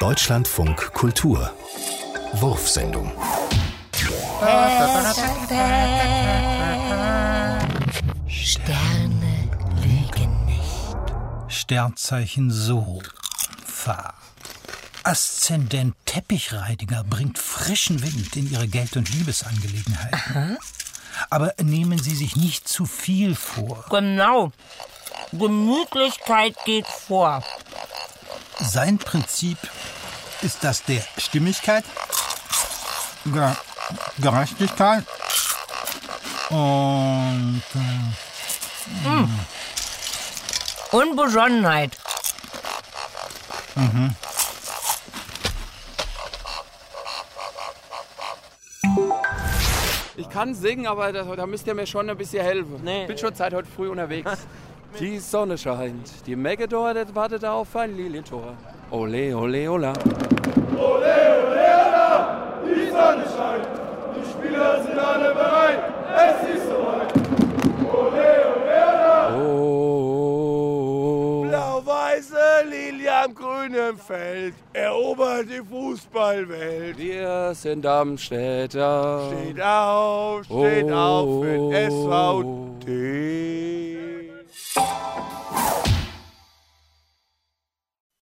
Deutschlandfunk Kultur Wurfsendung Sterne lügen nicht. Sternzeichen so. Fahr. Aszendent Teppichreiniger bringt frischen Wind in ihre Geld- und Liebesangelegenheiten. Aber nehmen Sie sich nicht zu viel vor. Genau. Gemütlichkeit geht vor. Sein Prinzip ist das der Stimmigkeit, Ge Gerechtigkeit und äh, Unbesonnenheit. Ich kann singen, aber da, da müsst ihr mir schon ein bisschen helfen. Nee. Ich bin schon seit heute früh unterwegs. die Sonne scheint, die Megador das wartet auf ein Lilientor. Ole, ole, ola. Oh. Blau-weiße Lilie am grünen Feld erobert die Fußballwelt. Wir sind am Städter. Steht auf, steht auf für den Oh. SVT.